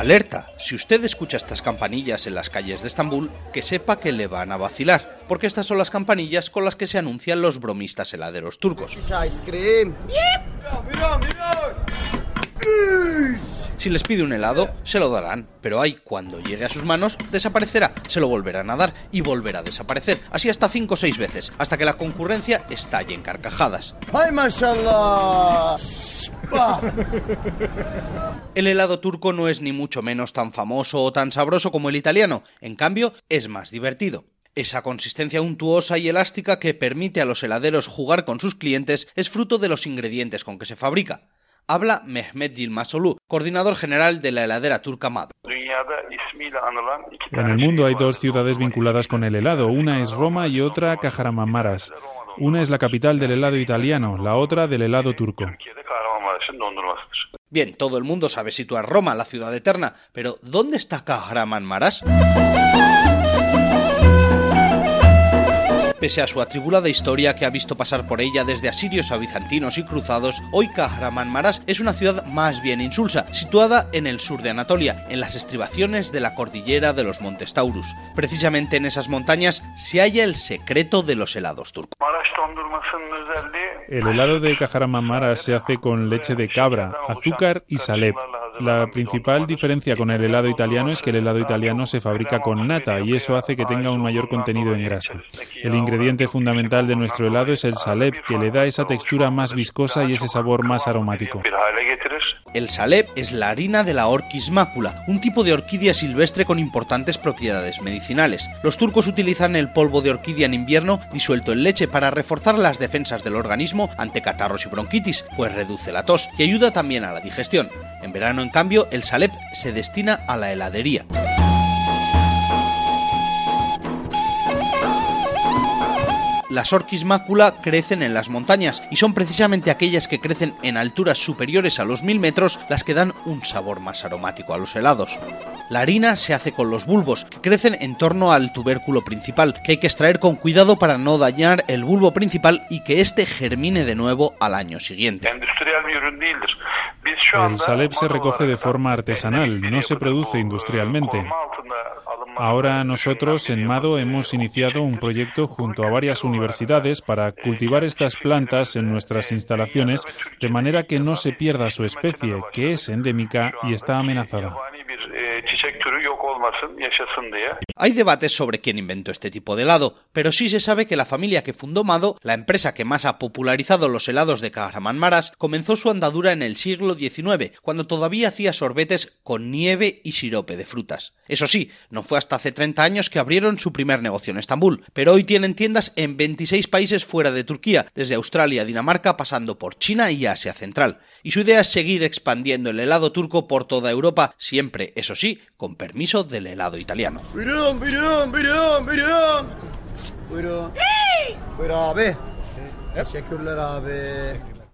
Alerta, si usted escucha estas campanillas en las calles de Estambul, que sepa que le van a vacilar, porque estas son las campanillas con las que se anuncian los bromistas heladeros turcos. Si les pide un helado, se lo darán, pero ahí, cuando llegue a sus manos, desaparecerá, se lo volverán a dar y volverá a desaparecer, así hasta 5 o 6 veces, hasta que la concurrencia estalle en carcajadas. ¡Ay, mashallah! El helado turco no es ni mucho menos tan famoso o tan sabroso como el italiano, en cambio, es más divertido. Esa consistencia untuosa y elástica que permite a los heladeros jugar con sus clientes es fruto de los ingredientes con que se fabrica habla Mehmet Yilmazolu, coordinador general de la heladera turca Mad. En el mundo hay dos ciudades vinculadas con el helado, una es Roma y otra Kahramanmaras. Una es la capital del helado italiano, la otra del helado turco. Bien, todo el mundo sabe situar Roma, la ciudad eterna, pero ¿dónde está Kahramanmaras? Pese a su atribulada historia que ha visto pasar por ella desde asirios a bizantinos y cruzados, hoy Kahramanmaras es una ciudad más bien insulsa, situada en el sur de Anatolia, en las estribaciones de la cordillera de los Montes Taurus. Precisamente en esas montañas se halla el secreto de los helados turcos. El helado de Kahramanmaras se hace con leche de cabra, azúcar y salep. La principal diferencia con el helado italiano es que el helado italiano se fabrica con nata y eso hace que tenga un mayor contenido en grasa. El ingrediente fundamental de nuestro helado es el salep, que le da esa textura más viscosa y ese sabor más aromático. El salep es la harina de la orquis mácula, un tipo de orquídea silvestre con importantes propiedades medicinales. Los turcos utilizan el polvo de orquídea en invierno disuelto en leche para reforzar las defensas del organismo ante catarros y bronquitis, pues reduce la tos y ayuda también a la digestión. En verano, cambio, el salep se destina a la heladería. las orquis mácula crecen en las montañas y son precisamente aquellas que crecen en alturas superiores a los 1000 metros las que dan un sabor más aromático a los helados. La harina se hace con los bulbos, que crecen en torno al tubérculo principal, que hay que extraer con cuidado para no dañar el bulbo principal y que éste germine de nuevo al año siguiente. El salep se recoge de forma artesanal, no se produce industrialmente. Ahora nosotros en Mado hemos iniciado un proyecto junto a varias universidades para cultivar estas plantas en nuestras instalaciones de manera que no se pierda su especie, que es endémica y está amenazada. Hay debates sobre quién inventó este tipo de helado, pero sí se sabe que la familia que fundó Mado, la empresa que más ha popularizado los helados de Kahramanmaras, comenzó su andadura en el siglo XIX, cuando todavía hacía sorbetes con nieve y sirope de frutas. Eso sí, no fue hasta hace 30 años que abrieron su primer negocio en Estambul, pero hoy tienen tiendas en 26 países fuera de Turquía, desde Australia a Dinamarca pasando por China y Asia Central. Y su idea es seguir expandiendo el helado turco por toda Europa, siempre, eso sí, con permiso del helado italiano. Buyurun. Buyur abi. Teşekkürler abi.